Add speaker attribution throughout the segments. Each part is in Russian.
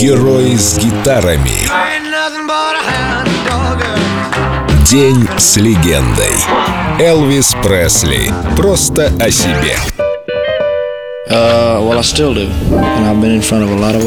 Speaker 1: Герой с гитарами. День с легендой. Элвис Пресли. Просто о себе.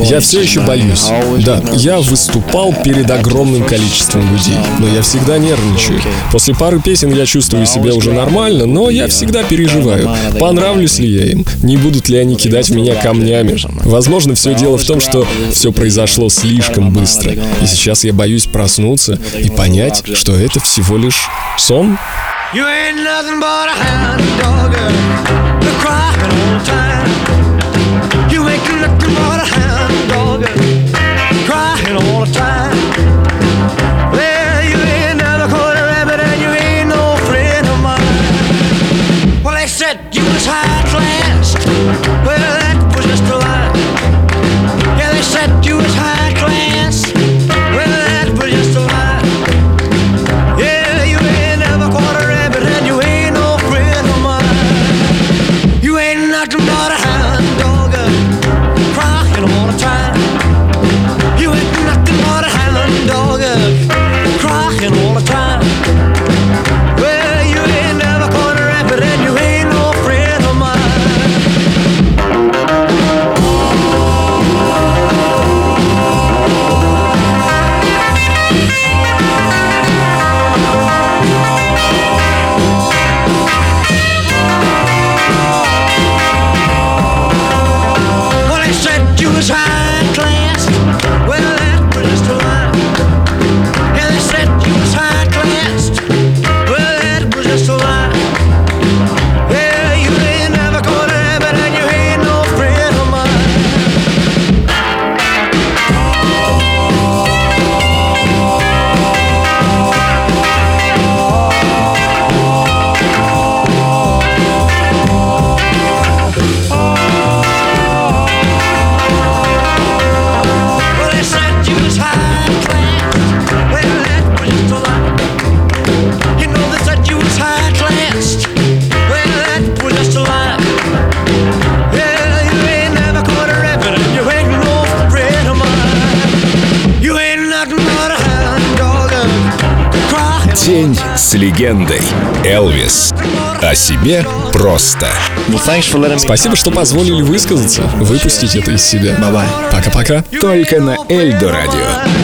Speaker 2: Я
Speaker 3: все еще боюсь. Да, я выступал перед огромным количеством людей, но я всегда нервничаю. После пары песен я чувствую себя уже нормально, но я всегда переживаю, понравлюсь ли я им, не будут ли они кидать в меня камнями. Возможно, все дело в том, что все произошло слишком быстро, и сейчас я боюсь проснуться и понять, что это всего лишь сон. You ain't nothing but a hound dog, You Judas High.
Speaker 1: День с легендой. Элвис. О себе просто.
Speaker 3: Спасибо, что позволили высказаться, выпустить это из себя. Пока-пока.
Speaker 1: Только на Эльдо радио.